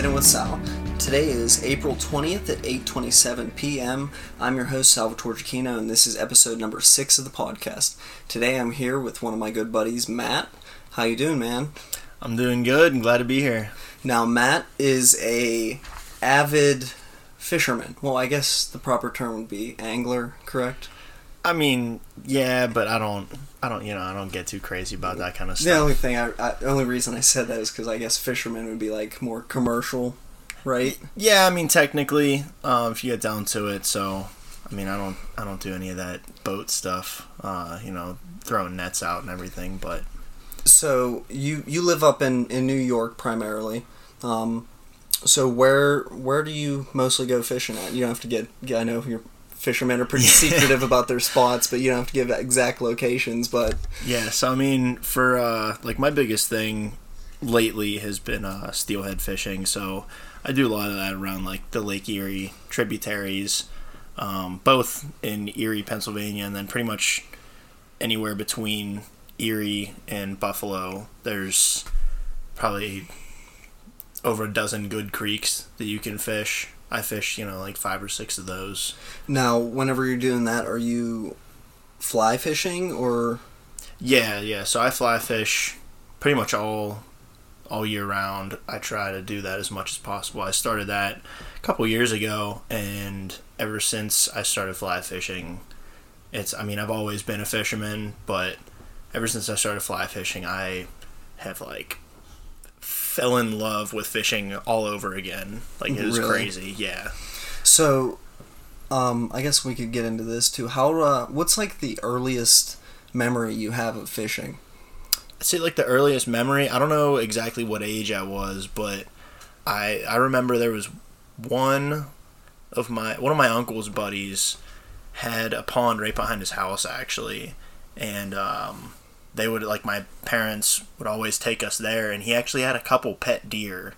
Sitting with Sal. Today is April 20th at 8:27 p.m. I'm your host Salvatore Giacchino and this is episode number 6 of the podcast. Today I'm here with one of my good buddies, Matt. How you doing, man? I'm doing good and glad to be here. Now, Matt is a avid fisherman. Well, I guess the proper term would be angler, correct? I mean, yeah, but I don't, I don't, you know, I don't get too crazy about that kind of stuff. The only thing, I, I the only reason I said that is because I guess fishermen would be like more commercial, right? Yeah, I mean, technically, um, if you get down to it, so I mean, I don't, I don't do any of that boat stuff. Uh, you know, throwing nets out and everything, but So you you live up in in New York primarily. Um, so where where do you mostly go fishing at? You don't have to get. I know your fishermen are pretty secretive about their spots, but you don't have to give exact locations. But yeah. So I mean, for uh, like my biggest thing lately has been uh, steelhead fishing. So I do a lot of that around like the Lake Erie tributaries, um, both in Erie, Pennsylvania, and then pretty much anywhere between Erie and Buffalo. There's probably over a dozen good creeks that you can fish. I fish, you know, like five or six of those. now, whenever you're doing that, are you fly fishing or Yeah, yeah. So I fly fish pretty much all all year round. I try to do that as much as possible. I started that a couple years ago, and ever since I started fly fishing, it's. I mean, I've always been a fisherman, but ever since I started fly fishing, I have like fell in love with fishing all over again. Like it was Really? crazy. Yeah. so? Um, I guess we could get into this too. How uh, what's like the earliest memory you have of fishing? I'd say like the earliest memory. I don't know exactly what age I was, but I I remember there was one of my one of my uncle's buddies had a pond right behind his house actually, and um, they would like my parents would always take us there, and he actually had a couple pet deer,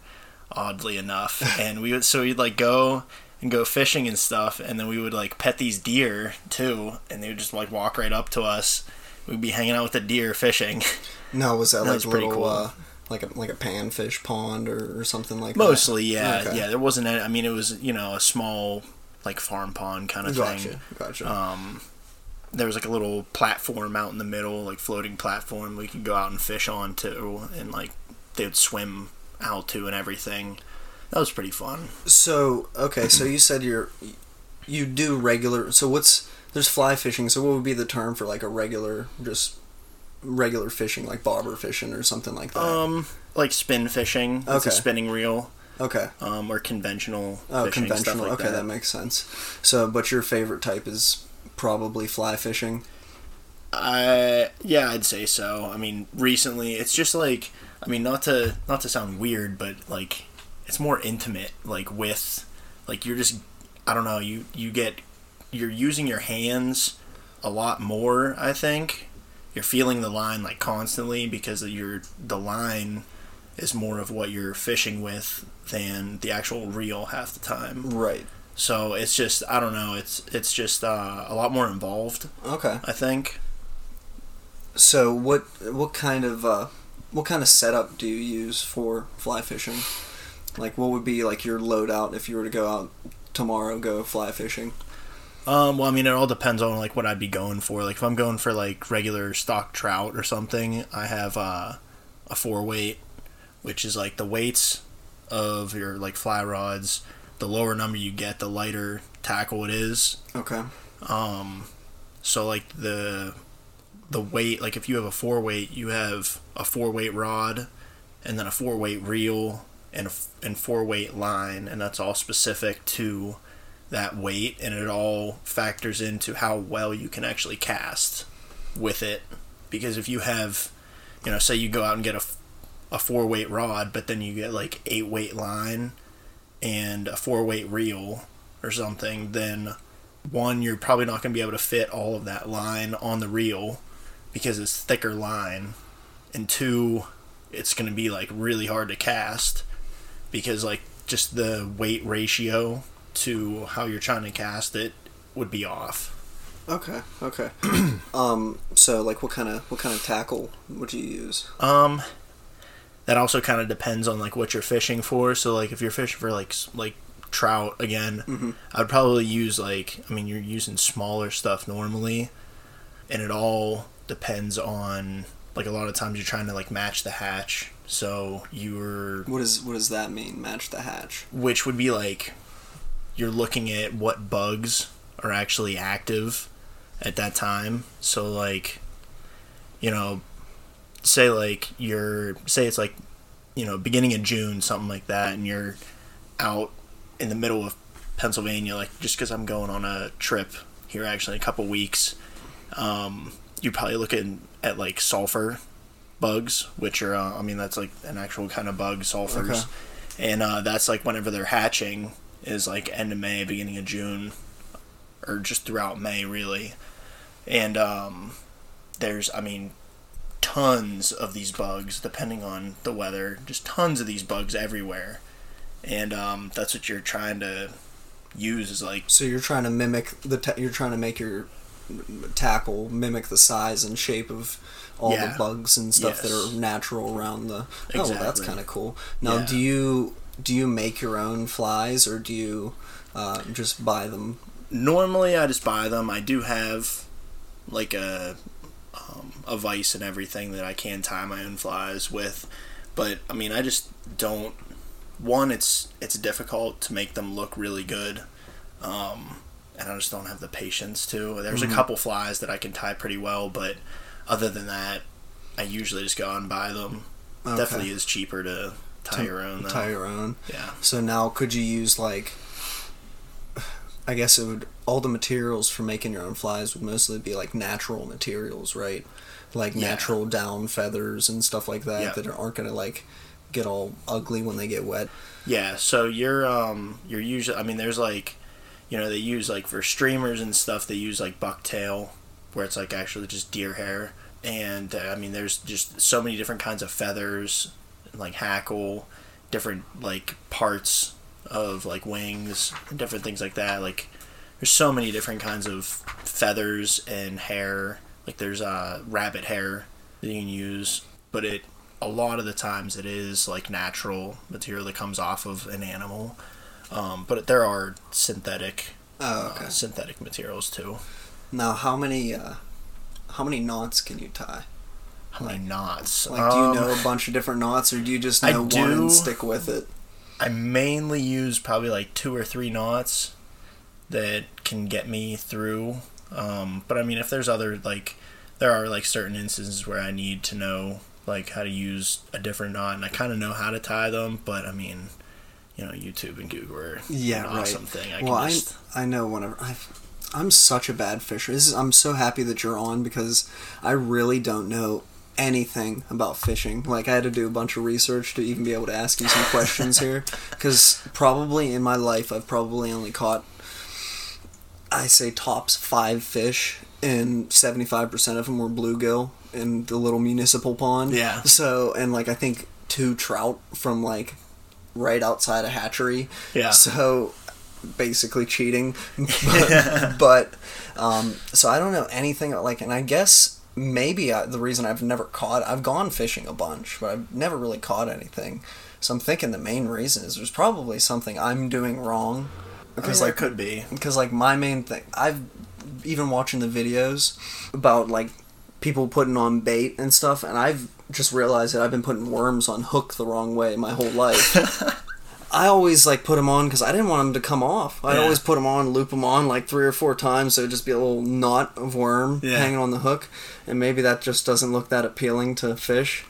oddly enough, and we would so we'd like go and go fishing and stuff, and then we would like pet these deer too, and they would just like walk right up to us. We'd be hanging out with the deer fishing. No, was that That like was a pretty little cool. uh, like a like a panfish pond or, or something like Mostly, yeah, Okay. yeah. There wasn't. Any, I mean, it was you know a small like farm pond kind of Gotcha, thing. gotcha. Um, there was like a little platform out in the middle, like floating platform we could go out and fish on too, and like they would swim out to and everything. That was pretty fun. So okay, so you said you're you do regular. So what's there's fly fishing. So what would be the term for like a regular just regular fishing, like bobber fishing or something like that? Um, like spin fishing. Okay. a spinning reel. okay. Um, or conventional Oh, fishing conventional. stuff like okay, that. that. makes sense. So, but your favorite type is probably fly fishing. I yeah, I'd say so. I mean, recently it's just like I mean, not to not to sound weird, but like it's more intimate like with like you're just I don't know, you you get you're using your hands a lot more, I think. You're feeling the line like constantly because of your the line is more of what you're fishing with than the actual reel half the time. Right. So it's just I don't know, it's it's just uh, a lot more involved, Okay. I think. So what what kind of uh, what kind of setup do you use for fly fishing? Like, what would be like your loadout if you were to go out tomorrow go fly fishing? Um, well, I mean, it all depends on like what I'd be going for. Like, if I'm going for like regular stock trout or something, I have uh, a four weight, which is like the weights of your like fly rods. The lower number you get, the lighter tackle it is. Okay. Um, so like the the weight, like if you have a four weight, you have a four weight rod, and then a four weight reel and a f- and four weight line, and that's all specific to that weight, and it all factors into how well you can actually cast with it. Because if you have, you know, say you go out and get a f- a four weight rod, but then you get like eight weight line and a four weight reel or something, then one, you're probably not going to be able to fit all of that line on the reel because it's thicker line, and two, it's going to be like really hard to cast because like just the weight ratio to how you're trying to cast it would be off. Okay. Okay. um. So, like, what kind of what kind of tackle would you use? Um, that also kind of depends on like what you're fishing for. So like if you're fishing for like like trout again, Mm-hmm. I'd probably use like I mean you're using smaller stuff normally, and it all depends on like a lot of times you're trying to like match the hatch. So you're What is what does that mean? Match the hatch. which would be like you're looking at what bugs are actually active at that time. So like you know say like you're say it's like you know beginning of June something like that and you're out in the middle of Pennsylvania like just cuz I'm going on a trip here actually in a couple weeks um you're probably looking at like sulfur bugs which are uh, I mean that's like an actual kind of bug sulfurs Okay. and uh, that's like whenever they're hatching is like end of May, beginning of June, or just throughout May, really. And um, there's, I mean, tons of these bugs, depending on the weather. Just tons of these bugs everywhere, and um, that's what you're trying to use is like So you're trying to mimic the ta- you're trying to make your tackle mimic the size and shape of all Yeah. the bugs and stuff that are natural around the. Oh, well, that's kind of cool. Now, Yeah. do you do you make your own flies or do you uh, just buy them? normally I just buy them. I do have like a a vice and everything that I can tie my own flies with, but I mean I just don't. One, it's it's difficult to make them look really good, um, and I just don't have the patience to. There's Mhm. a couple flies that I can tie pretty well, but other than that, I usually just go out and buy them. Okay. Definitely is cheaper to tie To your own. Though. Tie your own. Yeah. So now, could you use like? I guess it would. All the materials for making your own flies would mostly be like natural materials, right? Like Yeah. natural down feathers and stuff like that Yeah. that aren't gonna like get all ugly when they get wet. Yeah, so you're um you're usually I mean there's like you know they use like for streamers and stuff they use like bucktail where it's like actually just deer hair and uh, I mean there's just so many different kinds of feathers like hackle different like parts of like wings and different things like that like there's so many different kinds of feathers and hair like there's uh rabbit hair that you can use but it a lot of the times it is like natural material that comes off of an animal um, but there are synthetic Oh, okay. uh, synthetic materials too Now, how many uh, how many knots can you tie? how many knots Like, do you Um, know a bunch of different knots, or do you just I know one do. and stick with it? I mainly use probably like two or three knots that can get me through. Um, but I mean, if there's other like, there are like certain instances where I need to know like how to use a different knot, and I kind of know how to tie them. But I mean, you know, YouTube and Google are Yeah, an right. awesome thing. I well, I just I know whenever I've. I'm such a bad fisher. Is, I'm so happy that you're on because I really don't know anything about fishing. Like I had to do a bunch of research to even be able to ask you some questions here because probably in my life I've probably only caught I say tops 5 fish and 75% of them were bluegill in the little municipal pond. Yeah. So and like I think two trout from like right outside a hatchery. yeah. So basically cheating, but, but um, so I don't know anything like, and I guess maybe I, the reason I've never caught, I've gone fishing a bunch, but I've never really caught anything. So I'm thinking the main reason is there's probably something I'm doing wrong because like like could be. because like my main thing I've even watching the videos about like people putting on bait and stuff and I've just realized that I've been putting worms on hook the wrong way my whole life. I always like put them on because I didn't want them to come off. I'd Yeah. always put them on, loop them on like three or four times, so it'd just be a little knot of worm Yeah. hanging on the hook, and maybe that just doesn't look that appealing to fish.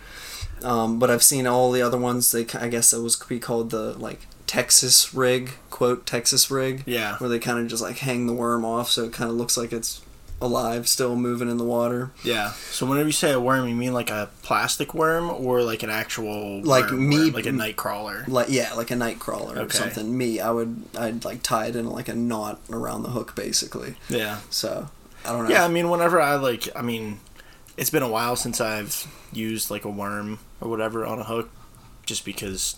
Um, but I've seen all the other ones. They, I guess it was be called the like Texas rig, quote Texas rig Yeah. where they kind of just like hang the worm off so it kind of looks like it's alive still moving in the water Yeah. So whenever you say a worm, you mean like a plastic worm or like an actual Like worm, me- like a night crawler? like yeah like a night crawler or something me i would i'd like tie it in like a knot around the hook basically Yeah. so i don't know Yeah, I mean, whenever I like, I mean, it's been a while since I've used like a worm or whatever on a hook, just because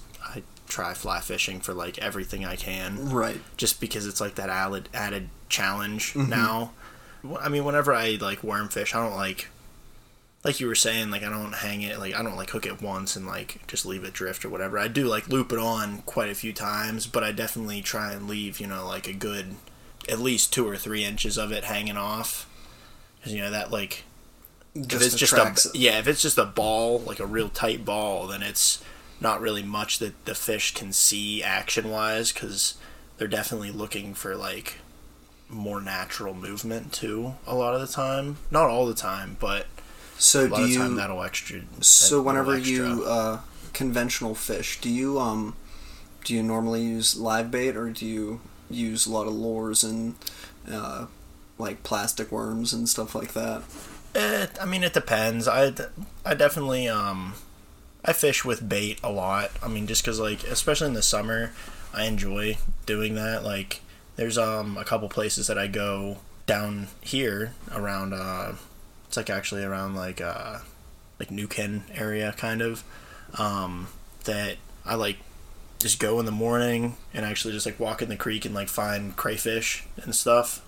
try fly fishing for like everything I can, right just because it's like that added added challenge Mhm. now. I mean, whenever I like worm fish, I don't like like you were saying, like I don't hang it, like I don't like hook it once and like just leave it drift or whatever. I do like loop it on quite a few times, but I definitely try and leave, you know, like a good, at least two or three inches of it hanging off, because you know that like if it's just a yeah, if it's just a ball, like a real tight ball, then it's not really much that the fish can see action wise, because they're definitely looking for like more natural movement too. A lot of the time, not all the time, but So a lot do of the time you? that'll extra. So that'll whenever extra. you uh, conventional fish, do you um, do you normally use live bait or do you use a lot of lures and uh, like plastic worms and stuff like that? Eh, I mean, it depends. I, I definitely um, I fish with bait a lot. I mean, just because like, especially in the summer, I enjoy doing that. Like, there's um a couple places that I go down here around. Uh, it's like actually around like uh, like New Ken area, kind of. Um, that I like just go in the morning and actually just like walk in the creek and like find crayfish and stuff,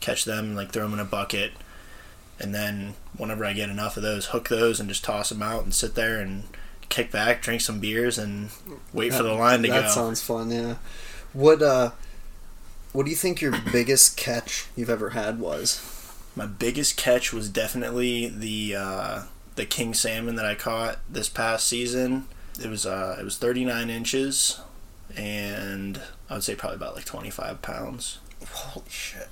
catch them and like throw them in a bucket and then whenever I get enough of those, hook those and just toss them out and sit there and kick back, drink some beers, and wait for the line to that go. That sounds fun. Yeah. What uh, what do you think your biggest catch you've ever had was? My biggest catch was definitely the uh, the king salmon that I caught this past season. It was uh, it was 39 inches, and I would say probably about like 25 pounds. Holy shit,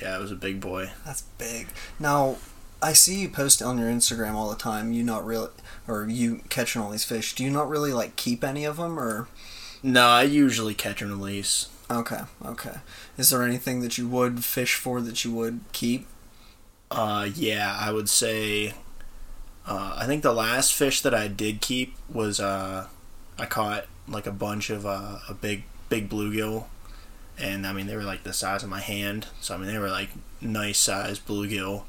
Yeah, it was a big boy. that's big. Now, I see you post on your Instagram all the time. You not really, or you catching all these fish. Do you not really like keep any of them, or? No, I usually catch and release. Okay, okay. Is there anything that you would fish for that you would keep? Uh, yeah, I would say. Uh, I think the last fish that I did keep was uh, I caught like a bunch of uh, a big big bluegill, and I mean they were like the size of my hand. So I mean they were like nice size bluegill,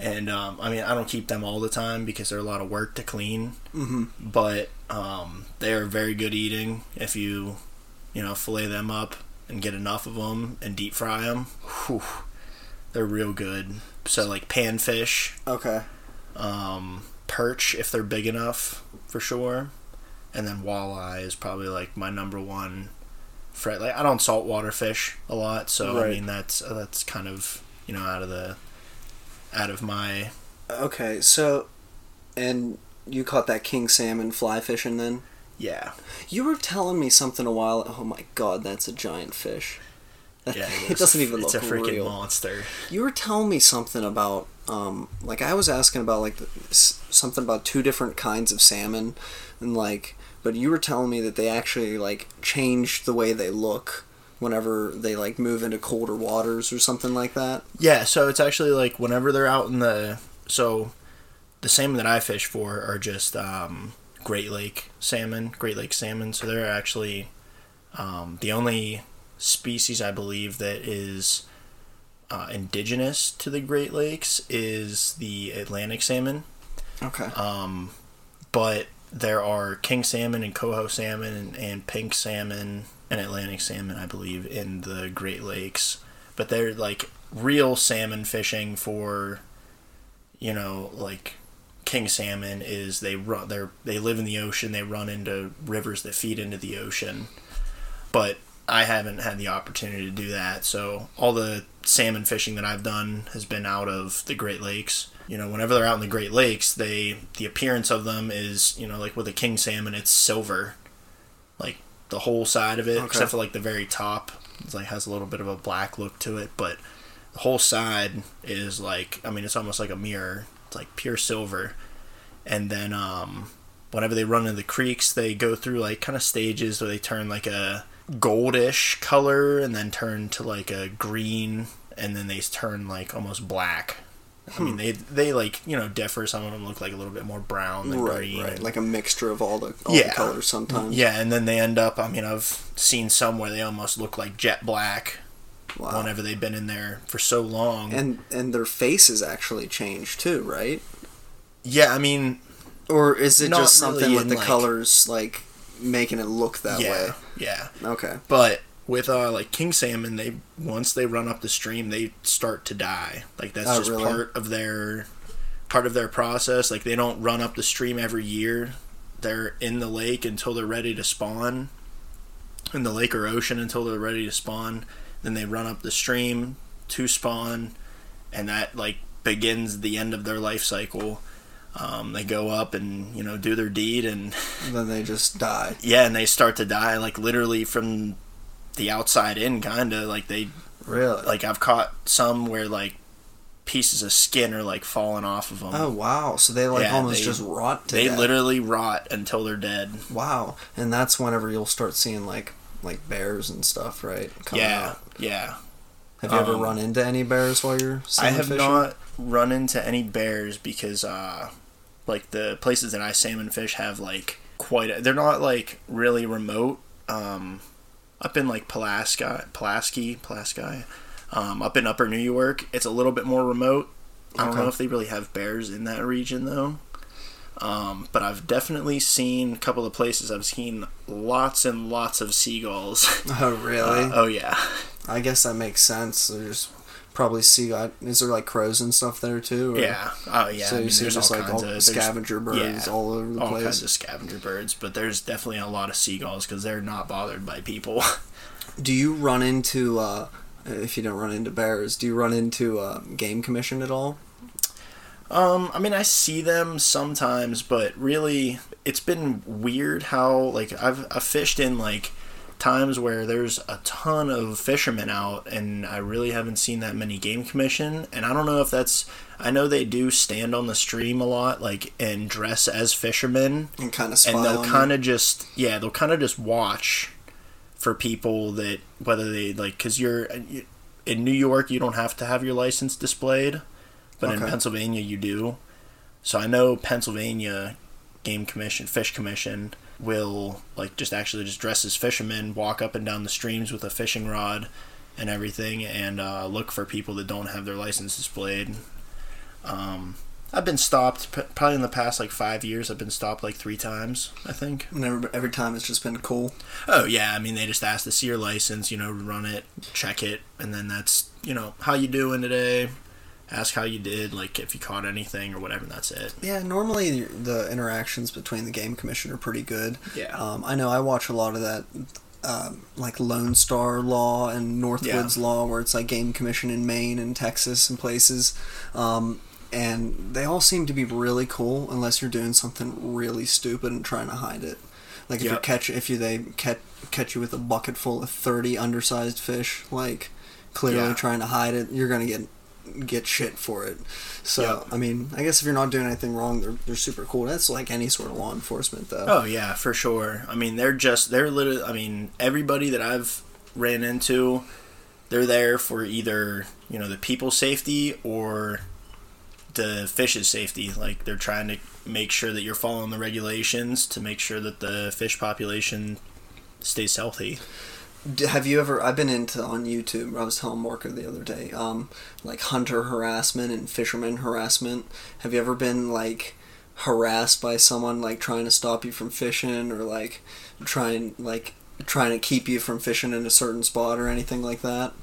and um, I mean I don't keep them all the time because they're a lot of work to clean. Mm-hmm. But um, they are very good eating if you you know fillet them up and get enough of them and deep fry them. Whew, they're real good. So like panfish, Okay. um, perch if they're big enough for sure, and then walleye is probably like my number one. Fret like I don't saltwater fish a lot, so I mean that's that's kind of you know out of the out of my Okay, so, and you caught that king salmon fly fishing then? yeah You were telling me something a while. Oh my god, that's a giant fish. Yeah it doesn't even it's look It's a freaking real. monster. You were telling me something about, um, like I was asking about like the, something about two different kinds of salmon, and like, but you were telling me that they actually like change the way they look whenever they like move into colder waters or something like that. Yeah, so it's actually like whenever they're out in the so the salmon that I fish for are just um, Great Lake salmon, Great Lake salmon. So they're actually um, the only species I believe that is uh, indigenous to the Great Lakes is the Atlantic salmon. Okay. Um, but there are king salmon and coho salmon and, and pink salmon and Atlantic salmon, I believe, in the Great Lakes. But they're like real salmon fishing for, you know, like king salmon is they run they they live in the ocean. They run into rivers that feed into the ocean. But I haven't had the opportunity to do that. So all the salmon fishing that I've done has been out of the Great Lakes. You know, whenever they're out in the Great Lakes, they the appearance of them is, you know, like with a king salmon, it's silver. Like the whole side of it, Okay. except for like the very top. It's like has a little bit of a black look to it, but the whole side is like I mean it's almost like a mirror. It's like pure silver. And then um whenever they run into the creeks, they go through like kind of stages where they turn like a goldish color and then turn to like a green and then they turn like almost black. I mean hmm. they they like, you know, differ. Some of them look like a little bit more brown than right, green. right. Like a mixture of all the all Yeah. the colors sometimes. Yeah, and then they end up. I mean, I've seen some where they almost look like jet black Wow. whenever they've been in there for so long. And and their faces actually change too, right? yeah, I mean, Or is it just something really with the like- colors like making it look that yeah, way? yeah. Okay. But with uh, like king salmon, they once they run up the stream, they start to die. Like that's Oh, just really? part of their part of their process. Like they don't run up the stream every year. They're in the lake until they're ready to spawn, in the lake or ocean until they're ready to spawn. Then they run up the stream to spawn, and that like begins the end of their life cycle. Um, they go up and you know do their deed, and then they just die. yeah, and they start to die like literally from the outside in, kind of like they Really? like I've caught some where like pieces of skin are like falling off of them. oh wow! So they like Yeah, almost they- just rot to they death. literally rot until they're dead. Wow, and that's whenever you'll start seeing like like bears and stuff, right? yeah, out. yeah. Have you ever Um, run into any bears while you're I salmon have fishing? not run into any bears because uh like the places that I salmon fish have like quite a, they're not like really remote. Um up in like Pulaski, Pulaski, Pulaski, um, up in Upper New York, it's a little bit more remote. I don't Okay. know if they really have bears in that region though. Um, but I've definitely seen a couple of places. I've seen lots and lots of seagulls. Oh really? Uh, oh yeah, I guess that makes sense. There's probably sea. Is there like crows and stuff there too? or- yeah, oh yeah. So I you mean, see there's just all like kinds all of scavenger birds yeah, all over the place. all place. kinds of scavenger birds, but there's definitely a lot of seagulls because they're not bothered by people. Do you run into uh, if you don't run into bears? Do you run into uh, game commission at all? Um, I mean, I see them sometimes, but really, it's been weird how like I've I've fished in like times where there's a ton of fishermen out, and I really haven't seen that many game commission. And I don't know if that's I know they do stand on the stream a lot, like and dress as fishermen, And kind of and they'll kind of just yeah, they'll kind of just watch for people that whether they like because you're in New York, you don't have to have your license displayed, but in Pennsylvania you do. So I know Pennsylvania Game Commission, Fish Commission will like just actually just dress as fishermen, walk up and down the streams with a fishing rod and everything, and uh, look for people that don't have their license displayed. Um, I've been stopped p- probably in the past like five years. I've been stopped like three times, I think. And every, every time it's just been cool. Oh yeah, I mean they just ask to see your license, you know, run it, check it, and then that's you know how you doing today. Ask how you did, like if you caught anything or whatever. And that's it. Yeah, normally the interactions between the game commission are pretty good. Yeah. Um, I know I watch a lot of that, um, like Lone Star Law and Northwoods Law, where it's like game commission in Maine and Texas and places. Um, and they all seem to be really cool unless you're doing something really stupid and trying to hide it. Like if you catch if you they catch catch you with a bucket full of thirty undersized fish, like clearly Yeah. trying to hide it, you're gonna get get shit for it. So Yep. I mean, I guess if you're not doing anything wrong, they're they're super cool. That's like any sort of law enforcement, though. Oh yeah, for sure. I mean, they're just they're literally. I mean, everybody that I've ran into, they're there for either you know the people's safety or the fish's safety. Like they're trying to make sure that you're following the regulations to make sure that the fish population stays healthy. Have you ever? I've been into on YouTube. I was telling Morka the other day, um, like hunter harassment and fisherman harassment. Have you ever been like harassed by someone like trying to stop you from fishing or like trying like trying to keep you from fishing in a certain spot or anything like that?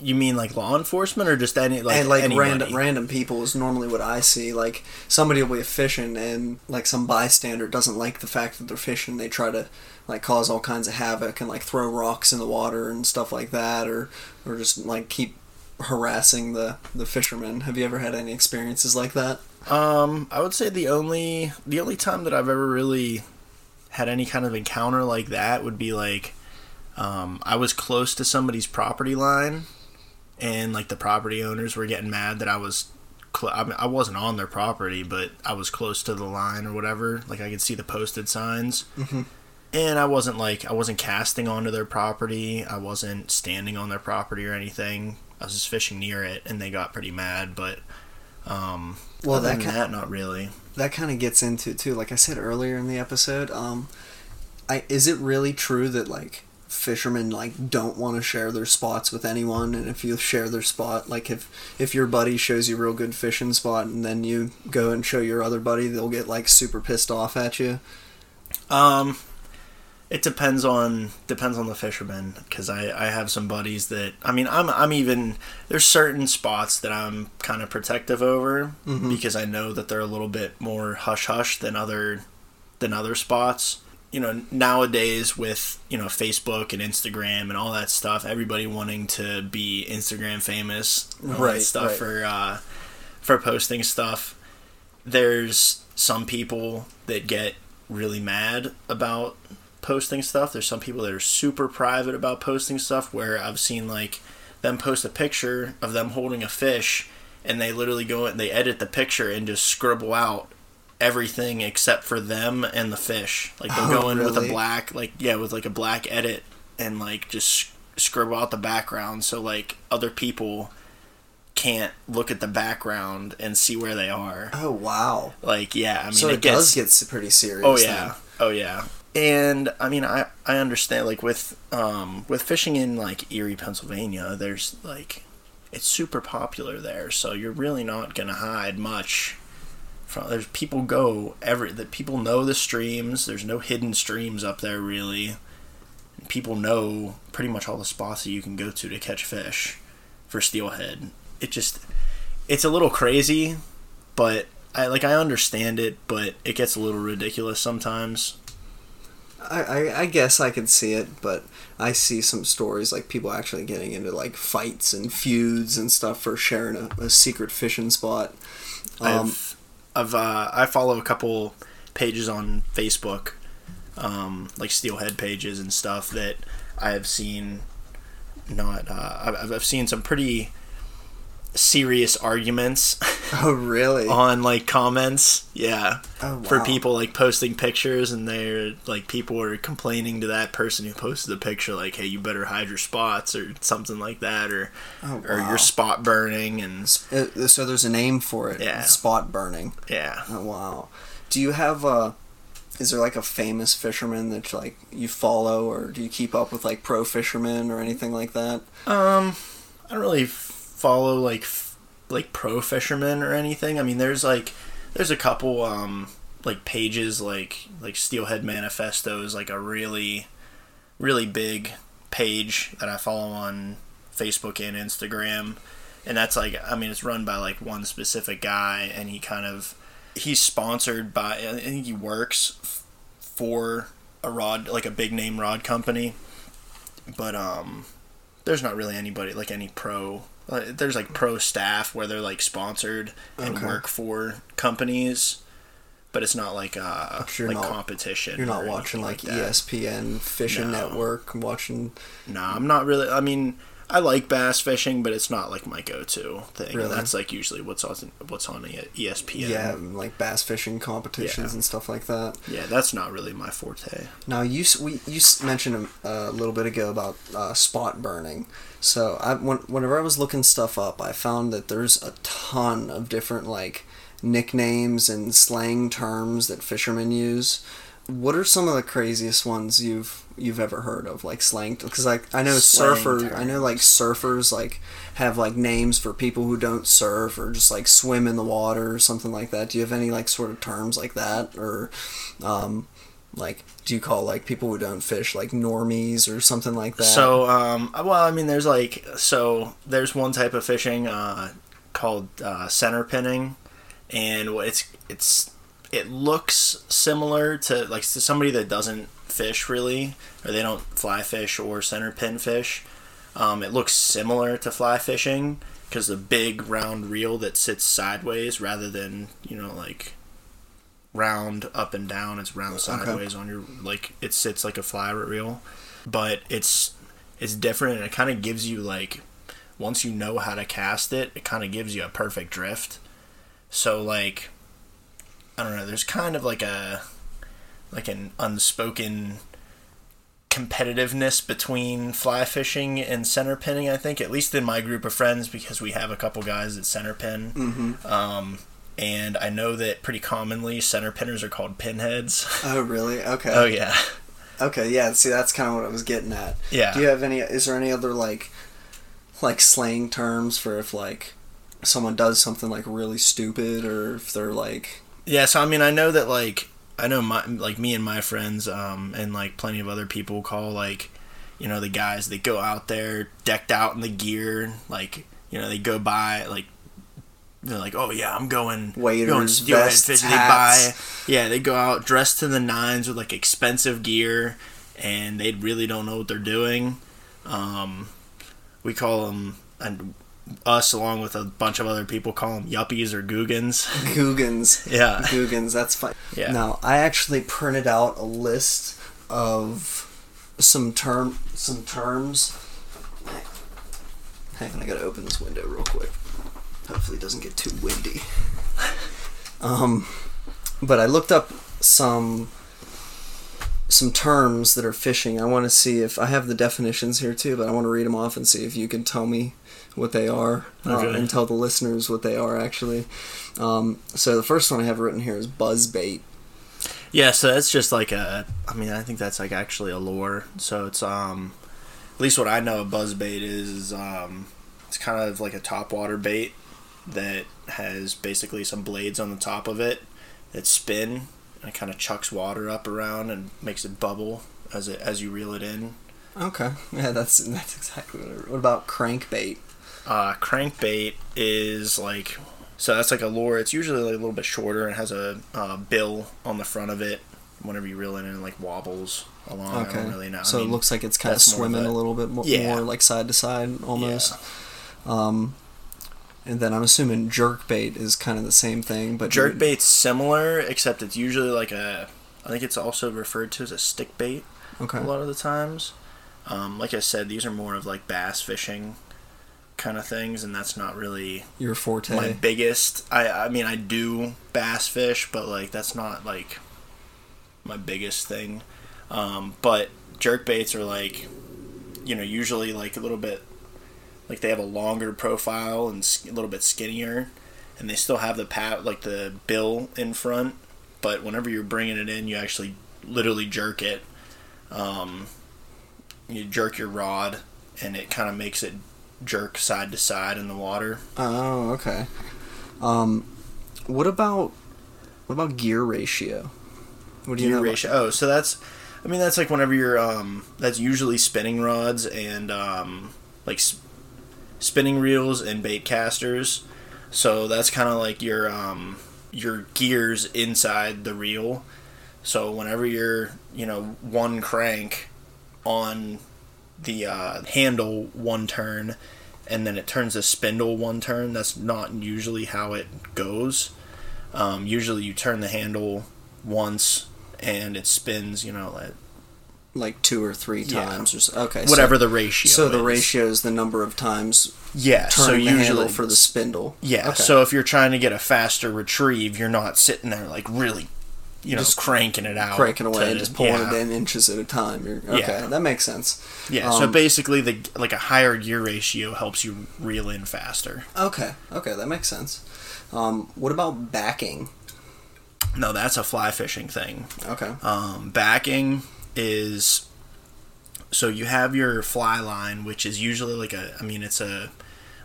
You mean like law enforcement or just any like and like anybody? random random people is normally what I see. Like somebody will be fishing and like some bystander doesn't like the fact that they're fishing. They try to like cause all kinds of havoc and like throw rocks in the water and stuff like that, or or just like keep harassing the the fishermen. Have you ever had any experiences like that? Um, I would say the only the only time that I've ever really had any kind of encounter like that would be like um, I was close to somebody's property line, and like the property owners were getting mad that I was. Cl- I, mean, I wasn't on their property, but I was close to the line or whatever. Like I could see the posted signs, Mhm. and I wasn't like I wasn't casting onto their property. I wasn't standing on their property or anything. I was just fishing near it, and they got pretty mad. But um, Well, that ca- that, not really. that kind of gets into too. Like I said earlier in the episode, um, I is it really true that like fishermen like don't want to share their spots with anyone, and if you share their spot, like if if your buddy shows you a real good fishing spot, and then you go and show your other buddy, they'll get like super pissed off at you. Um, It depends on depends on the fisherman because I, I have some buddies that I mean I'm I'm even there's certain spots that I'm kind of protective over because I know that they're a little bit more hush hush than other than other spots. You know nowadays with you know Facebook and Instagram and all that stuff, everybody wanting to be Instagram famous, Right, Stuff right. for uh, for posting stuff. There's some people that get really mad about posting stuff. There's some people that are super private about posting stuff where I've seen like them post a picture of them holding a fish and they literally go and they edit the picture and just scribble out everything except for them and the fish. Like they'll Oh, go in with a black like yeah, with like a black edit and like just scribble out the background so like other people can't look at the background and see where they are. Oh wow! Like yeah, I mean so it, it, gets does get pretty serious. Oh then. yeah. Oh yeah. And I mean I I understand like with um with fishing in like Erie, Pennsylvania, there's like it's super popular there, so you're really not going to hide much from there's people go every that people know the streams, there's no hidden streams up there really. And people know pretty much all the spots that you can go to to catch fish for steelhead. It just it's a little crazy, but I like I understand it, but it gets a little ridiculous sometimes. I, I, I guess I could see it, but I see some stories like people actually getting into like fights and feuds and stuff for sharing a, a secret fishing spot. Um, I've I've uh, I follow a couple pages on Facebook, um, like steelhead pages and stuff that I have seen. Not uh, I've, I've seen some pretty serious arguments oh really? on like comments. Yeah. oh, wow. for people like posting pictures and they're like people are complaining to that person who posted the picture like hey you better hide your spots or something like that or Oh, or your spot burning and Uh, so there's a name for it. Yeah. Spot burning. yeah Oh wow. Do you have uh is there like a famous fisherman that like you follow or do you keep up with like pro fishermen or anything like that? um i don't really follow like like pro fishermen or anything. I mean there's like there's a couple um like pages like like steelhead manifesto is like a really really big page that i follow on facebook and instagram. And that's like i mean it's run by like one specific guy and he kind of he's sponsored by i think he works for a rod like a big name rod company. But um there's not really anybody like any pro there's like pro staff where they're like sponsored and Okay. work for companies but it's not like uh like not- competition You're not watching like, E. ESPN Fishing No. Network, watching No, I'm not really. I mean, I like bass fishing, but it's not like my go-to thing. Really? That's like usually what's on what's on ESPN. yeah, like bass fishing competitions Yeah. and stuff like that. yeah, that's not really my forte. Now you we you mentioned a, a little bit ago about uh, spot burning. So I when, whenever I was looking stuff up, I found that there's a ton of different like nicknames and slang terms that fishermen use. What are some of the craziest ones you've you've ever heard of, like slang? Because like I know Slang surfer, I know like surfers like have like names for people who don't surf or just like swim in the water or something like that. Do you have any like sort of terms like that or? Um, like, do you call like people who don't fish like normies or something like that? So, um, well, I mean, there's like so there's one type of fishing uh, called uh, center pinning, and it's it's it looks similar to like to somebody that doesn't fish really, or they don't fly fish or center pin fish. Um, it looks similar to fly fishing because the big round reel that sits sideways rather than you know like round up and down. It's round sideways on your like it sits like a fly reel, but it's it's different and it kind of gives you like once you know how to cast it, it kind of gives you a perfect drift. So like I don't know, there's kind of like a like an unspoken competitiveness between fly fishing and center pinning, I think, at least in my group of friends because we have a couple guys that center pin. Mm-hmm. Um, and I know that pretty commonly center pinners are called pinheads. Oh, really? Okay. oh yeah, Okay. Yeah. See, that's kind of what I was getting at. yeah. Do you have any? Is there any other like, like slang terms for if like someone does something like really stupid or if they're like Yeah, so I mean, I know that like I know my like me and my friends, um, and like plenty of other people call like, you know, the guys that go out there decked out in the gear, like you know they go buy like. They're like, oh yeah, I'm going. Waders, going steelhead fishing. They buy, yeah, they go out dressed to the nines with like expensive gear, and they really don't know what they're doing. Um, we call them, and us along with a bunch of other people call them yuppies or googans. Googans. Yeah. Googans, that's fine. Yeah. Now, I actually printed out a list of some term some terms. Hang on, I gotta open this window real quick. Hopefully it doesn't get too windy. Um, but I looked up some some terms that are fishing. I want to see if I have the definitions here too, but I want to read them off and see if you can tell me what they are uh, Okay. and tell the listeners what they are actually. Um, so the first one I have written here is buzz bait. Yeah, so that's just like a. I mean, I think that's like actually a lure. So it's um, at least what I know of buzzbait is, is um, it's kind of like a topwater bait that has basically some blades on the top of it that spin and it kind of chucks water up around and makes it bubble as it as you reel it in. Okay, yeah, that's that's exactly what. I, what about crankbait? Uh, crankbait is like so that's like a lure. It's usually like a little bit shorter and has a uh, bill on the front of it. Whenever you reel it in, it like wobbles along. Okay, really know. I so mean, it looks like it's kind of swimming a, a- little bit more, Yeah. more like side to side almost. Um, and then I'm assuming jerkbait is kind of the same thing, but Jerk bait's similar, except it's usually like a. I think it's also referred to as a stick bait Okay, a lot of the times. Um, like I said, these are more of like bass fishing kind of things, and that's not really your forte. my biggest. I I mean I do bass fish, but like that's not like my biggest thing. Um, but jerk baits are like, you know, usually like a little bit, like they have a longer profile and a little bit skinnier, and they still have the pat like the bill in front. But whenever you're bringing it in, you actually literally jerk it. Um, you jerk your rod, and it kind of makes it jerk side to side in the water. Oh, okay. Um, what about what about gear ratio? What do you gear know? about- ratio. Oh, so that's, I mean, that's like whenever you're, um, that's usually spinning rods and, um, like s- spinning reels and bait casters. So that's kind of like your, um, your gears inside the reel. So whenever you're, you know, one crank on the uh, handle one turn and then it turns the spindle one turn, that's not usually how it goes. Um, usually you turn the handle once and it spins, you know, at Like two or three Yeah. times or so. Okay, so- whatever the ratio. So, the is. ratio is the number of times yeah. So turning the handle usually for the spindle. yeah. Okay. So if you're trying to get a faster retrieve, you're not sitting there like really, you know, Just cranking it out, cranking away to- and just pulling yeah. it in inches at a time. You're, okay, Yeah. that makes sense. Yeah. so Um, basically, the like a higher gear ratio helps you reel in faster. Okay, okay, that makes sense. Um, what about backing? No, that's a fly fishing thing. Okay. Um, backing is so you have your fly line, which is usually like a. I mean, it's a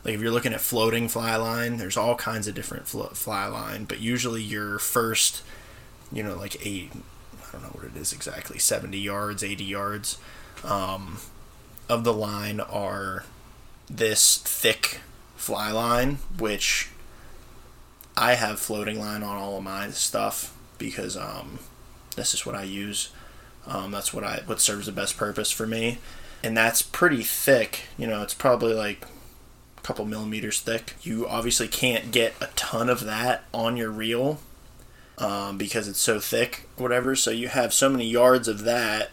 like if you're looking at floating fly line, there's all kinds of different fly line, but usually your first, you know, like eight. I don't know what it is exactly, seventy yards, eighty yards, um, of the line are this thick fly line, which I have floating line on all of my stuff because um, this is what I use. Um, that's what I what serves the best purpose for me, and that's pretty thick. You know, it's probably like a couple millimeters thick. You obviously can't get a ton of that on your reel um, because it's so thick, whatever. So you have so many yards of that,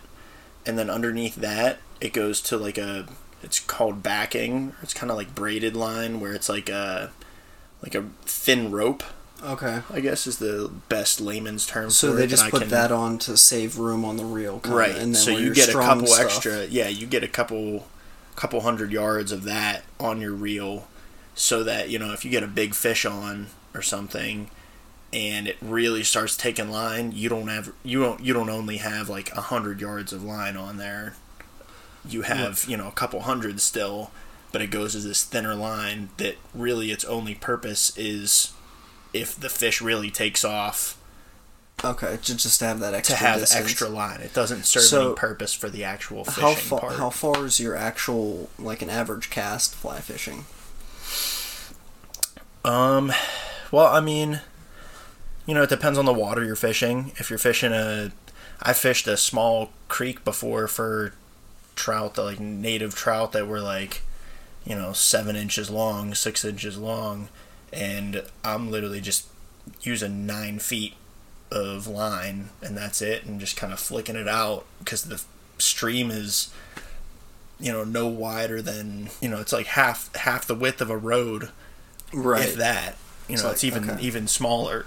and then underneath that, it goes to like a. It's called backing. It's kind of like braided line where it's like a like a thin rope. Okay. I guess is the best layman's term. So for they it just put can- that on to save room on the reel, kinda, right. And then so you get a couple stuff- extra. Yeah, you get a couple couple hundred yards of that on your reel, so that you know if you get a big fish on or something, and it really starts taking line, you don't have you don't you don't only have like a hundred yards of line on there. You have you know a couple hundred still, but it goes as this thinner line that really its only purpose is if the fish really takes off Okay, ju- just to have that extra to have distance. extra line. It doesn't serve So, any purpose for the actual fishing How far? part. How far is your actual like an average cast fly fishing? Um, well, I mean, you know, it depends on the water you're fishing. If you're fishing a, I fished a small creek before for trout, the like native trout that were like, you know, seven inches long, six inches long, and I'm literally just using nine feet of line, and that's it, and just kind of flicking it out because the stream is, you know, no wider than you know, it's like half half the width of a road Right. if that. You It's know, like- it's even okay. even smaller.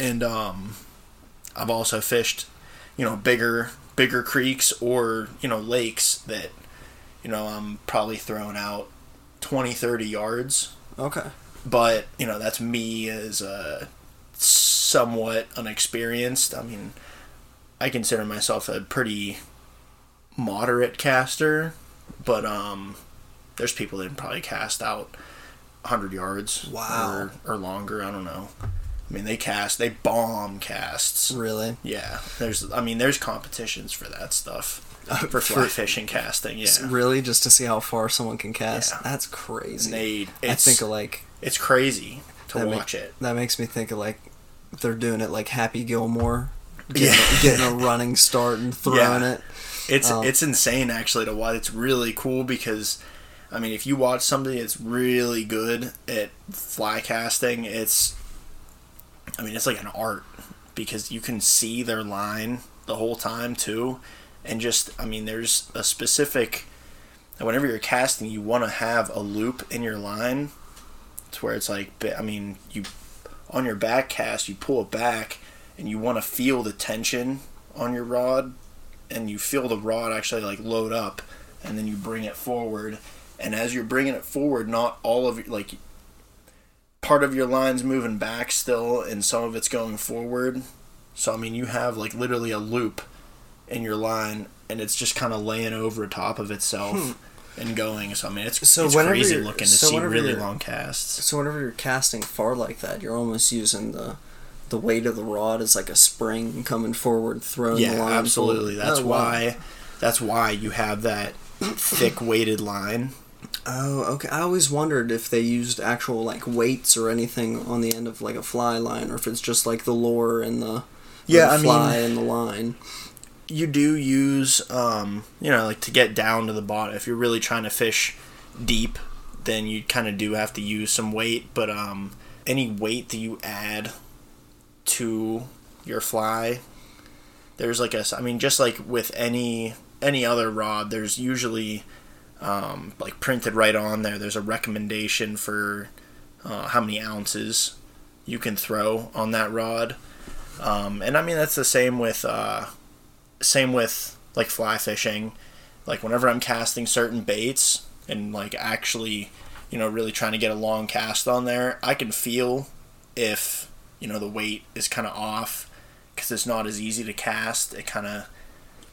And um, I've also fished, you know, bigger bigger creeks or you know lakes that, you know, I'm probably throwing out 20, 30 yards. Okay. But you know, that's me as a somewhat unexperienced. I mean, I consider myself a pretty moderate caster, but um, there's people that probably cast out 100 yards Wow. or, or longer. I don't know. I mean, they cast, they bomb casts. Really? Yeah, there's, I mean, there's competitions for that stuff for for- fly fishing casting. Yeah, Really? Just to see how far someone can cast? Yeah. That's and crazy. they, I think of like it's crazy to watch it. that makes me think of like they're doing it like Happy Gilmore, getting, Yeah. getting a running start and throwing Yeah. it. It's Um, it's insane actually to watch. It's really cool because, I mean, if you watch somebody that's really good at fly casting, it's, I mean, it's like an art because you can see their line the whole time too, and just I mean, there's a specific. Whenever you're casting, you want to have a loop in your line, to where it's like, I mean, you on your back cast, you pull it back, and you want to feel the tension on your rod and you feel the rod actually like load up and then you bring it forward and as you're bringing it forward not all of like part of your line's moving back still and some of it's going forward so i mean you have like literally a loop in your line and it's just kind of laying over top of itself hmm. and going so i mean it's, So it's crazy looking to so see really long casts So whenever you're casting far like that, you're almost using the the weight of the rod as like a spring coming forward, throwing yeah the line. absolutely forward. that's Oh, wow. why that's why you have that thick weighted line Oh, okay. I always wondered if they used actual like weights or anything on the end of like a fly line, or if it's just like the lure and the Yeah, the I mean- fly and the line. you do use um, you know like to get down to the bottom if you're really trying to fish deep then you kind of do have to use some weight but um, any weight that you add to your fly there's like a. I mean just like with any any other rod there's usually um, like printed right on there. There's a recommendation for uh, how many ounces you can throw on that rod. Um, and i mean that's the same with uh, same with like fly fishing. Like whenever i'm casting certain baits and like actually you know really trying to get a long cast on there i can feel if you know the weight is kind of off because it's not as easy to cast. It kind of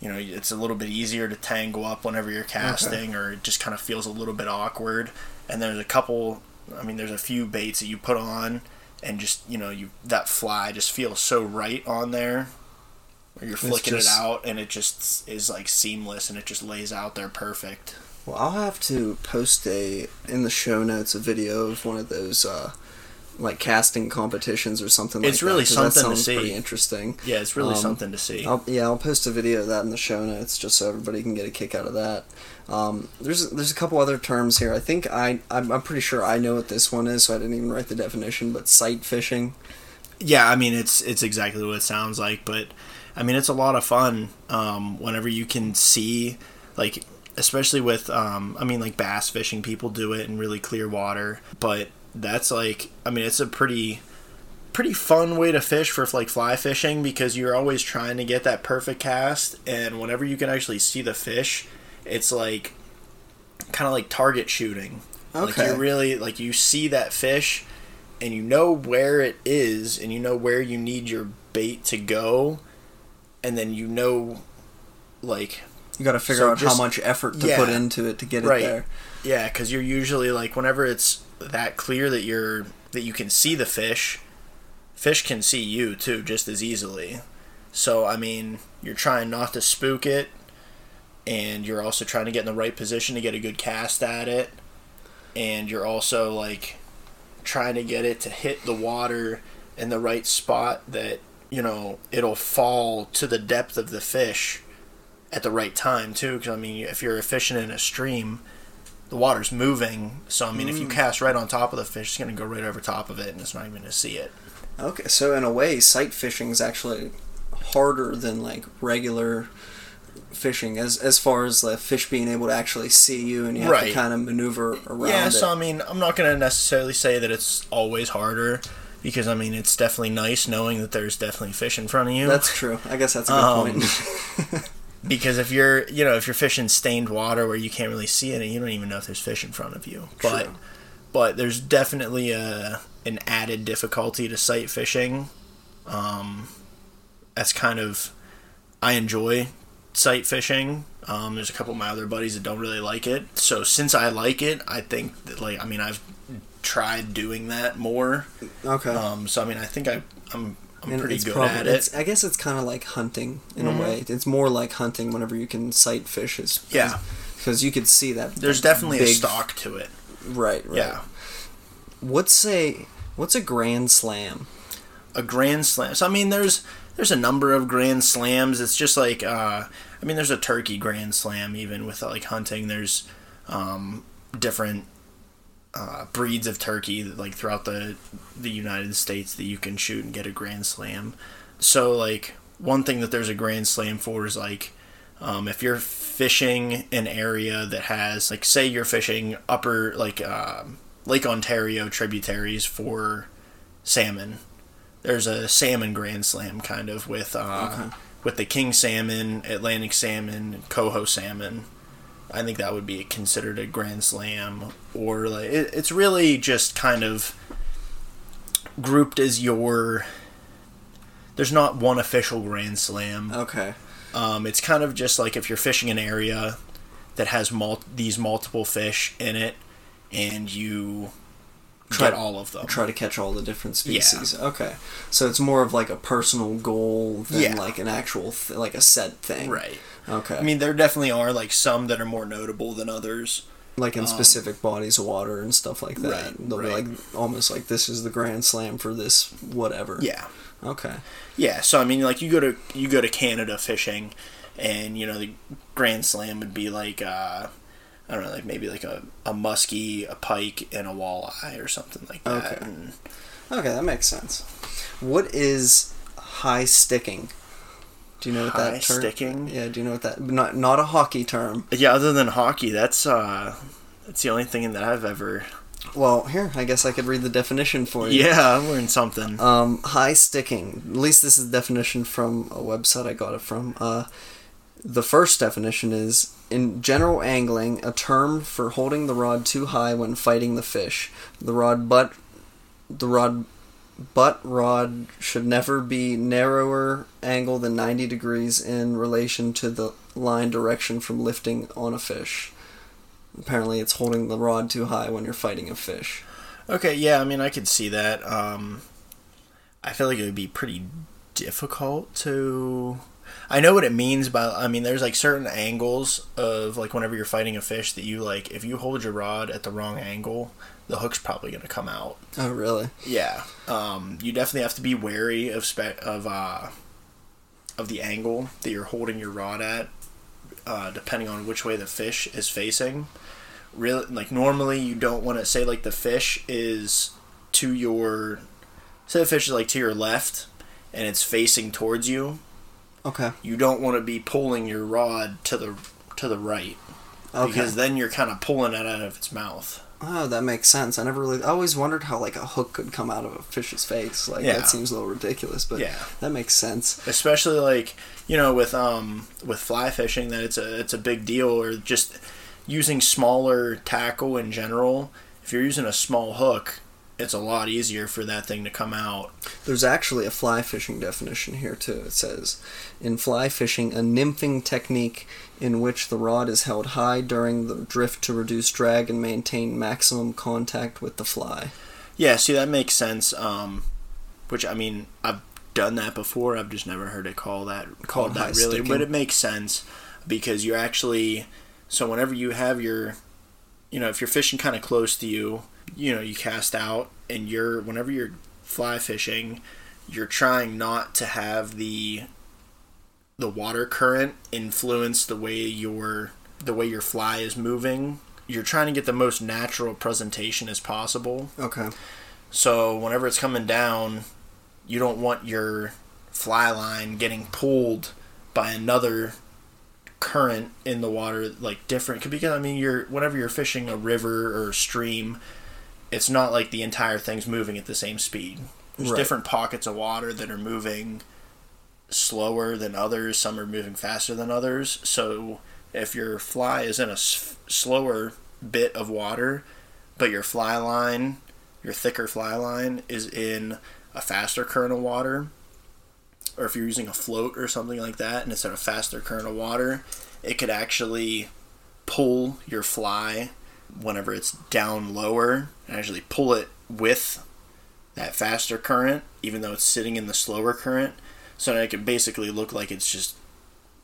you know it's a little bit easier to tangle up whenever you're casting or it just kind of feels a little bit awkward. And there's a couple i mean there's a few baits that you put on and just you know you that fly just feels so right on there. Where you're flicking just- it out and it just is like seamless and it just lays out there perfect. Well, I'll have to post a in the show notes a video of one of those uh, like casting competitions or something. It's like really that, 'cause that something to see. Pretty interesting. yeah it's really Um, something to see I'll, yeah, I'll post a video of that in the show notes just so everybody can get a kick out of that. Um, there's there's a couple other terms here. I think I I'm, I'm pretty sure I know what this one is, so I didn't even write the definition. But sight fishing. Yeah, I mean it's it's exactly what it sounds like, but I mean it's a lot of fun um, whenever you can see like especially with um, I mean like bass fishing people do it in really clear water, but that's like I mean it's a pretty pretty fun way to fish for like fly fishing because you're always trying to get that perfect cast and whenever you can actually see the fish, it's like kind of like target shooting. okay. Like you really like you see that fish and you know where it is and you know where you need your bait to go and then you know like You got to figure So out just- how much effort to yeah. put into it to get Right. it there. yeah because you're usually like whenever it's that clear that you're that you can see the fish fish can see you too just as easily. So I mean, you're trying not to spook it, and you're also trying to get in the right position to get a good cast at it, and you're also like trying to get it to hit the water in the right spot that you know it'll fall to the depth of the fish at the right time too. Because I mean, if you're fishing in a stream, the water's moving. So I mean, if you cast right on top of the fish, it's gonna go right over top of it, and it's not even gonna see it. Okay, so in a way, sight fishing is actually harder than like regular fishing as as far as the fish being able to actually see you and you have to kind of maneuver around Yeah, it. so I mean, I'm not gonna necessarily say that it's always harder because I mean, it's definitely nice knowing that there's definitely fish in front of you. That's true. I guess that's a good Um, point. because if you're, you know, if you're fishing stained water where you can't really see it, you don't even know if there's fish in front of you. But, but there's definitely a an added difficulty to sight fishing. Um, that's kind of I enjoy sight fishing. Um, there's a couple of my other buddies that don't really like it. So since I like it, I think that like I mean I've tried doing that more. okay. Um, so I mean I think I I'm I'm And pretty it's good probably, at it. Mm-hmm. It's, I guess it's kind of like hunting in a way. It's more like hunting whenever you can sight fish. Is Yeah. because you could see that. There's that definitely a big- stalk to it. Right. Right. Yeah. What's a what's a grand slam? a grand slam. So I mean, there's there's a number of grand slams. It's just like uh, I mean, there's a turkey grand slam even with like hunting. There's um, different uh, breeds of turkey like throughout the the United States that you can shoot and get a grand slam. So like one thing that there's a grand slam for is like um, if you're fishing an area that has like say you're fishing upper like um Lake Ontario tributaries for salmon there's a salmon grand slam kind of with uh, Okay. with the king salmon, Atlantic salmon, coho salmon. I think that would be considered a grand slam, or like it, it's really just kind of grouped as your. There's not one official grand slam. Okay. Um, it's kind of just like if you're fishing an area that has mul- these multiple fish in it, and you Try- get all of them. Try to catch all the different Yeah. species. Okay. So it's more of like a personal goal than Yeah. like an actual th- like a set thing. Right. Okay. I mean, there definitely are like some that are more notable than others. like in specific bodies of water and stuff like that. Right, They'll right. be like almost like this is the grand slam for this whatever. Yeah, Okay. yeah. So I mean, like you go to you go to Canada fishing, and you know the Grand Slam would be like uh, I don't know, like maybe like a, a muskie, a pike, and a walleye or something like that. Okay. And Okay, that makes sense. What is high sticking? Do you know what that term? sticking? Yeah. Do you know what that? Not not a hockey term. yeah, other than hockey, that's uh, that's the only thing that I've ever. Well, here I guess I could read the definition for you. Yeah, I learned something. Um, high sticking. At least this is the definition from a website I got it from. Uh, the first definition is in general angling, a term for holding the rod too high when fighting the fish. The rod butt, the rod butt rod should never be narrower angle than 90 degrees in relation to the line direction from lifting on a fish. Apparently, it's holding the rod too high when you're fighting a fish. Okay, yeah, I mean, I could see that. Um, I feel like it would be pretty difficult to. I know what it means, but I mean, there's like certain angles of like whenever you're fighting a fish that you like. If you hold your rod at the wrong angle, the hook's probably gonna come out. Oh, really? Yeah, um, you definitely have to be wary of spe- of uh, of the angle that you're holding your rod at, uh, depending on which way the fish is facing. Really, like normally you don't want to say like the fish is to your, say the fish is like to your left, and it's facing towards you. Okay. You don't want to be pulling your rod to the to the right Okay. because then you're kind of pulling it out of its mouth. Oh, that makes sense. I never really. I always wondered how like a hook could come out of a fish's face. Like Yeah. that seems a little ridiculous, but Yeah. that makes sense. especially like you know with um with fly fishing that it's a it's a big deal or just using smaller tackle in general if you're using a small hook it's a lot easier for that thing to come out There's actually a fly fishing definition here too. It says, in fly fishing, a nymphing technique in which the rod is held high during the drift to reduce drag and maintain maximum contact with the fly. yeah see that makes sense um which I mean I've done that before. I've just never heard it called that Called called that really, sticking. but it makes sense because you're actually so whenever you have your you know if you're fishing kind of close to you, you know you cast out and you're whenever you're fly fishing, you're trying not to have the the water current influence the way your the way your fly is moving. You're trying to get the most natural presentation as possible. Okay. So whenever it's coming down, you don't want your fly line getting pulled by another current in the water like different because I mean you're whenever you're fishing a river or a stream, it's not like the entire thing's moving at the same speed. There's Right. different pockets of water that are moving slower than others, some are moving faster than others. So if your fly is in a s- slower bit of water, but your fly line, your thicker fly line is in a faster current of water, or if you're using a float or something like that and it's in a faster current of water, it could actually pull your fly whenever it's down lower and actually pull it with that faster current, even though it's sitting in the slower current. So that it can basically look like it's just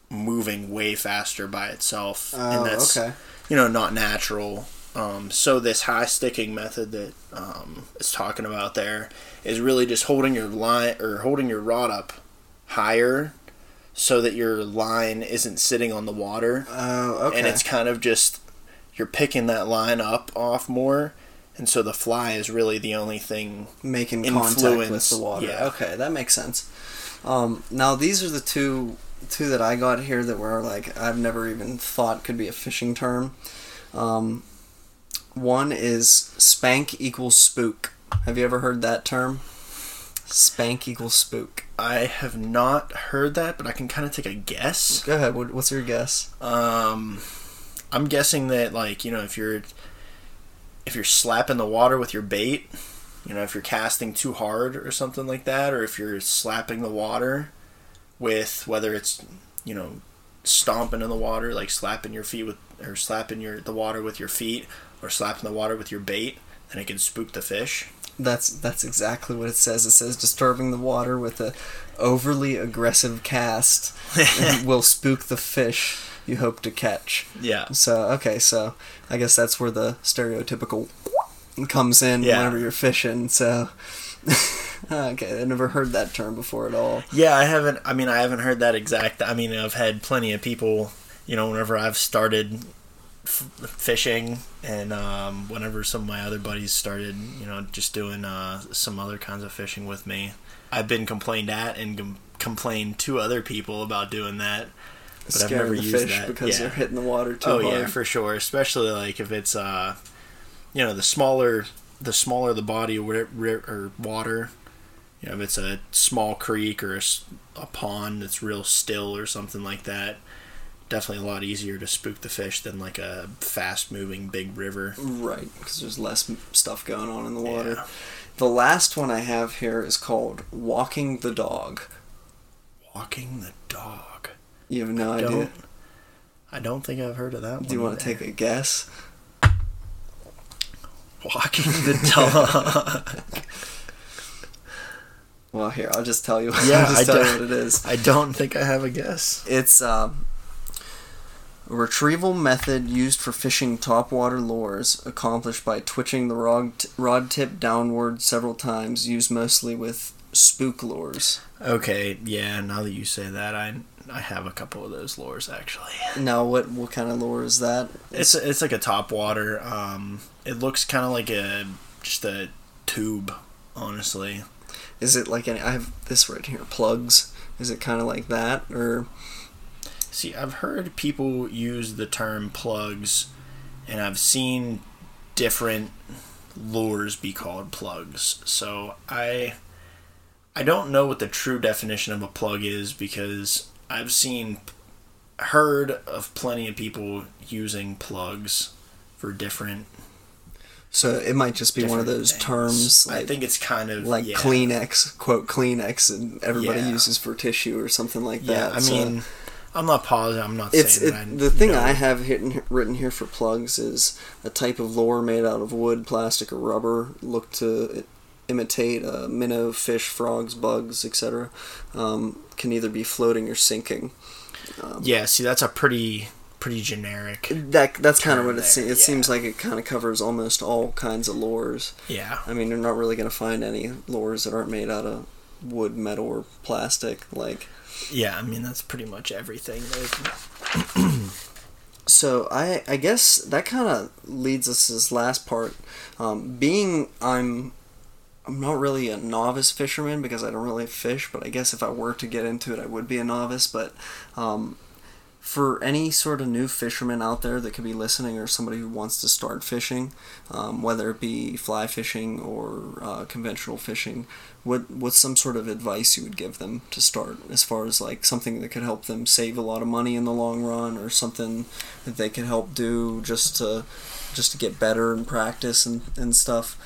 moving way faster by itself. Oh, and that's okay. you know not natural. Um, so this high sticking method that um, is talking about there is really just holding your line or holding your rod up higher so that your line isn't sitting on the water Oh, okay. and it's kind of just you're picking that line up off more and so the fly is really the only thing making contact with the water. yeah. Okay, that makes sense. Um, now these are the two two that I got here that were like I've never even thought could be a fishing term. Um, one is spank equals spook. Have you ever heard that term? Spank equals spook. i have not heard that but i can kind of take a guess Go ahead. What's your guess? Um, I'm guessing that like you know if you're if you're slapping the water with your bait, you know if you're casting too hard or something like that, or if you're slapping the water with whether it's you know stomping in the water like slapping your feet with or slapping your the water with your feet or slapping the water with your bait, then it can spook the fish. That's that's exactly what it says. It says disturbing the water with a overly aggressive cast will spook the fish you hope to catch. Yeah. So okay, so I guess that's where the stereotypical comes in Yeah. whenever you're fishing. So okay, I never heard that term before at all. Yeah, I haven't. I mean, I haven't heard that exact. I mean, I've had plenty of people. You know, whenever I've started f- fishing, and um, whenever some of my other buddies started, you know, just doing uh, some other kinds of fishing with me, I've been complained at and com- complained to other people about doing that. But never the fish that. because yeah. they're hitting the water too oh hard. yeah, for sure. Especially like if it's uh, you know, the smaller the smaller the body ri- or water. You know, if it's a small creek or a pond that's real still or something like that, definitely a lot easier to spook the fish than like a fast moving big river. Right, because there's less stuff going on in the water. Yeah. The last one I have here is called walking the dog. Walking the dog. You have no idea. Don't. I don't think I've heard of that one. Do you want to take a guess? walking the dog? Well, here I'll just tell you. Yeah, I don't- what it is. I don't think I have a guess. It's um, a retrieval method used for fishing topwater lures, accomplished by twitching the rod, rod tip downward several times, used mostly with spook lures. Okay, yeah. Now that you say that, I I have a couple of those lures actually. Now, what what kind of lure is that? It's it's like a top water. Um, it looks kind of like a just a tube, honestly. Is it like any? I have this right here. Plugs. Is it kind of like that, or See, I've heard people use the term plugs, and I've seen different lures be called plugs. So I I don't know what the true definition of a plug is because I've seen heard of plenty of people using plugs for different so? It might just be one of those things. terms I think it's kind of like yeah. Kleenex, quote Kleenex, and everybody Yeah. uses for tissue or something like Yeah, that. I so- mean, I'm not positive. I'm not It's saying it, that I the thing. I have hidden, written here for plugs is a type of lure made out of wood, plastic, or rubber. Look to imitate uh, minnow, fish, frogs, bugs, etc., um, can either be floating or sinking. Um, yeah, see, that's a pretty pretty generic. That that's kind of what it seems. It yeah. seems like it kind of covers almost all kinds of lures. Yeah. I mean, you're not really going to find any lures that aren't made out of wood, metal, or plastic. Like. Yeah, I mean that's pretty much everything. so I I guess that kind of leads us to this last part. Um, being I'm I'm not really a novice fisherman because I don't really fish, but I guess if I were to get into it, I would be a novice. But um, for any sort of new fisherman out there that could be listening or somebody who wants to start fishing, um, whether it be fly fishing or uh, conventional fishing, what what's some sort of advice you would give them to start as far as like something that could help them save a lot of money in the long run or something that they could help do just to just to get better and practice and, and stuff?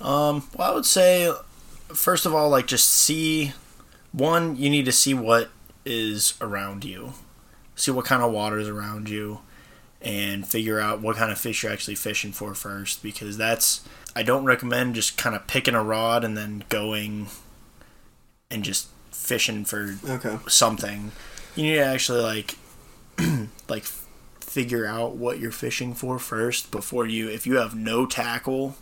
Um, well, I would say first of all, like just see one, you need to see what is around you. See what kind of water is around you and figure out what kind of fish you're actually fishing for first because that's I don't recommend just kind of picking a rod and then going and just fishing for okay. something. You need to actually like like figure out what you're fishing for first before you if you have no tackle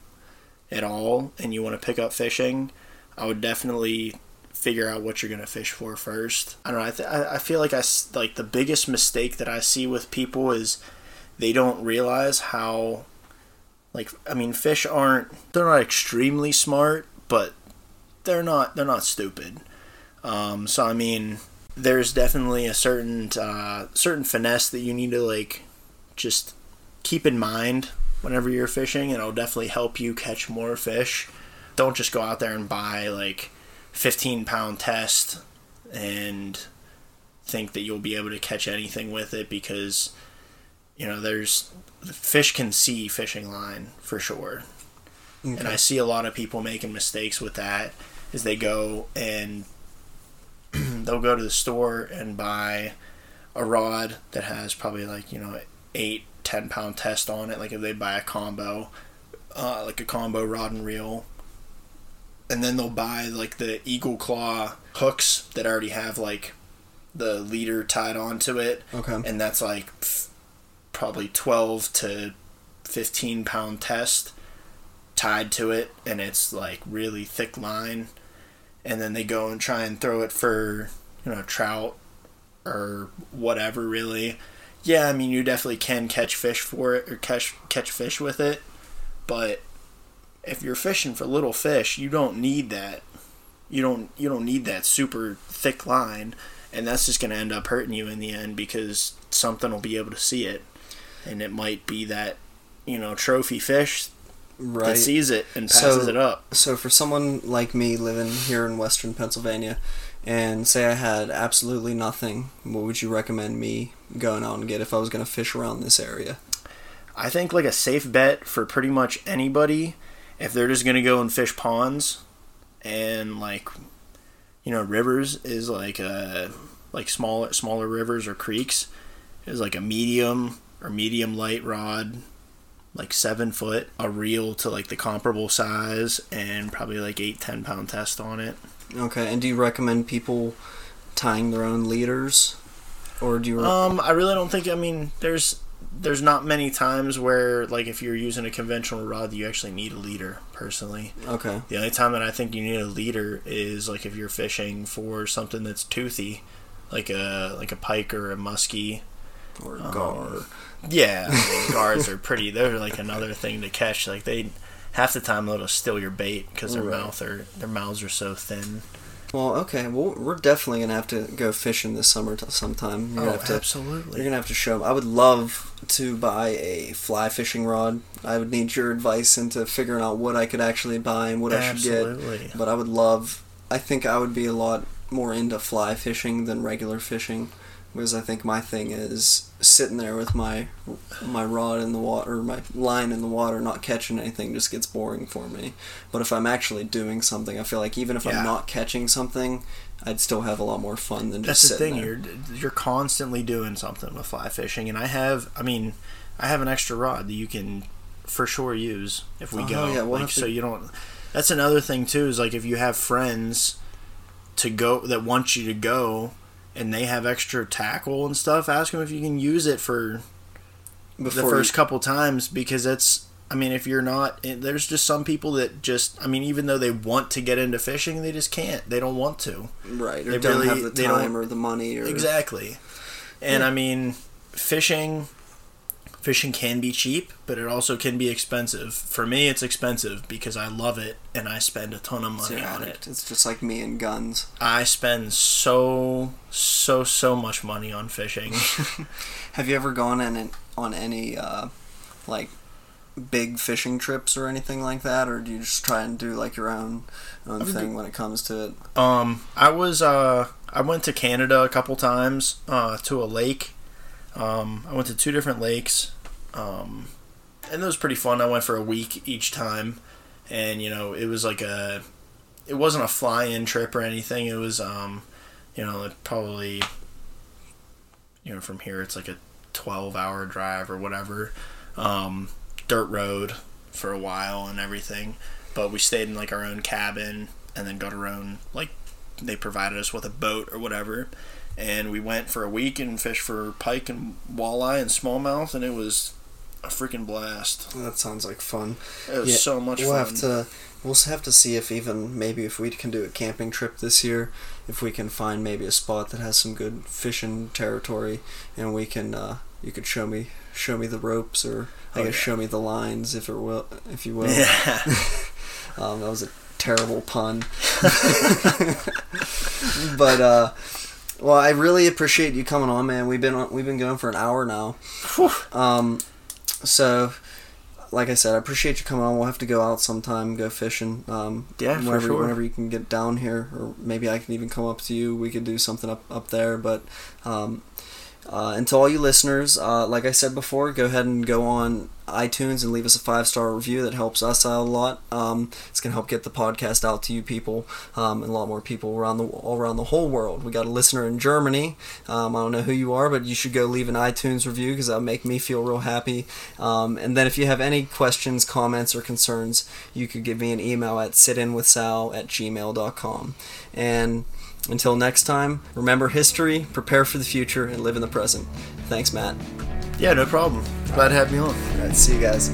at all and you want to pick up fishing, I would definitely figure out what you're gonna fish for first. I don't know. I th- I feel like I like the biggest mistake that I see with people is they don't realize how like I mean fish aren't they're not extremely smart, but they're not they're not stupid. Um, so I mean there's definitely a certain uh, certain finesse that you need to like just keep in mind whenever you're fishing and it'll definitely help you catch more fish. Don't just go out there and buy like 15 pound test and think that you'll be able to catch anything with it because you know there's fish can see fishing line for sure okay. and i see a lot of people making mistakes with that is they go and they'll go to the store and buy a rod that has probably like you know eight ten pound test on it like if they buy a combo uh, like a combo rod and reel and then they'll buy like the eagle claw hooks that already have like the leader tied onto it. Okay. And that's like f- probably 12 to 15 pound test tied to it and it's like really thick line and then they go and try and throw it for you know trout or whatever really yeah i mean you definitely can catch fish for it or catch catch fish with it but if you're fishing for little fish, you don't need that. You don't you don't need that super thick line, and that's just going to end up hurting you in the end because something will be able to see it, and it might be that you know trophy fish right. that sees it and passes so, it up. So for someone like me living here in Western Pennsylvania, and say I had absolutely nothing, what would you recommend me going out and get if I was going to fish around this area? I think like a safe bet for pretty much anybody if they're just gonna go and fish ponds and like you know rivers is like a like smaller smaller rivers or creeks is like a medium or medium light rod like seven foot a reel to like the comparable size and probably like eight ten pound test on it okay and do you recommend people tying their own leaders? Or do you re- um i really don't think i mean there's there's not many times where like if you're using a conventional rod you actually need a leader personally. Okay. The only time that i think you need a leader is like if you're fishing for something that's toothy like a like a pike or a muskie. Or a gar. um, yeah I mean, gars are pretty they're like another thing to catch. Like they half the time they'll just steal your bait because their right. mouth are their mouths are so thin well, okay. Well, we're definitely gonna have to go fishing this summer t- sometime. You're oh, have to, absolutely. You're gonna have to show. Me. I would love to buy a fly fishing rod. I would need your advice into figuring out what I could actually buy and what absolutely. I should get. But I would love. I think I would be a lot more into fly fishing than regular fishing because I think my thing is sitting there with my my rod in the water, my line in the water, not catching anything, just gets boring for me. But if I'm actually doing something, I feel like even if yeah. I'm not catching something, I'd still have a lot more fun than just sitting. That's the thing. There. You're you're constantly doing something with fly fishing, and I have. I mean, I have an extra rod that you can for sure use if we oh, go. Yeah, we'll like, so you don't that's another thing too. Is like if you have friends to go that want you to go, and they have extra tackle and stuff, ask them if you can use it for the first you- couple times because it's. I mean, if you're not, there's just some people that just. I mean, even though they want to get into fishing, they just can't. They don't want to. right, or they don't really- have the time or the money or Exactly. And I mean, fishing fishing can be cheap, but it also can be expensive. For me, it's expensive because I love it and I spend a ton of money on it. It's just like me and guns. I spend so so so much money on fishing. Have you ever gone in on any uh, like big fishing trips or anything like that, or do you just try and do like your own own thing when it comes to it? um, I was uh I went to Canada a couple times uh to a lake. Um, I went to two different lakes. Um, and it was pretty fun. I went for a week each time, and you know it was like a, it wasn't a fly-in trip or anything. It was um, you know like probably, you know from here it's like a twelve-hour drive or whatever, um, dirt road for a while and everything. But we stayed in like our own cabin and then got our own like they provided us with a boat or whatever. And we went for a week and fished for pike and walleye and smallmouth, and it was a freaking blast. That sounds like fun. It was Yeah, so much we'll fun. have to we'll have to see if even maybe if we can do a camping trip this year, if we can find maybe a spot that has some good fishing territory, and we can uh, you could show me show me the ropes or I Oh, guess yeah. show me the lines if it will if you will. yeah. Um, that was a terrible pun. but uh, well, I really appreciate you coming on, man. We've been on, we've been going for an hour now. Um, so, like I said, I appreciate you coming on. We'll have to go out sometime, go fishing. Um, Yeah, for whenever, sure. Whenever you can get down here, or maybe I can even come up to you. We could do something up up there. But um, uh, and to all you listeners, uh, like I said before, go ahead and go on iTunes and leave us a five star review. That helps us out a lot. Um, it's gonna help get the podcast out to you people um, and a lot more people around the all around the whole world. We got a listener in Germany. Um, I don't know who you are, but you should go leave an iTunes review because that'll make me feel real happy. Um, and then if you have any questions, comments, or concerns, you could give me an email at sitinwithsal at gmail.com. And until next time, remember history, prepare for the future, and live in the present. Thanks, Matt. yeah, no problem. Glad to have you on. All right, see you guys.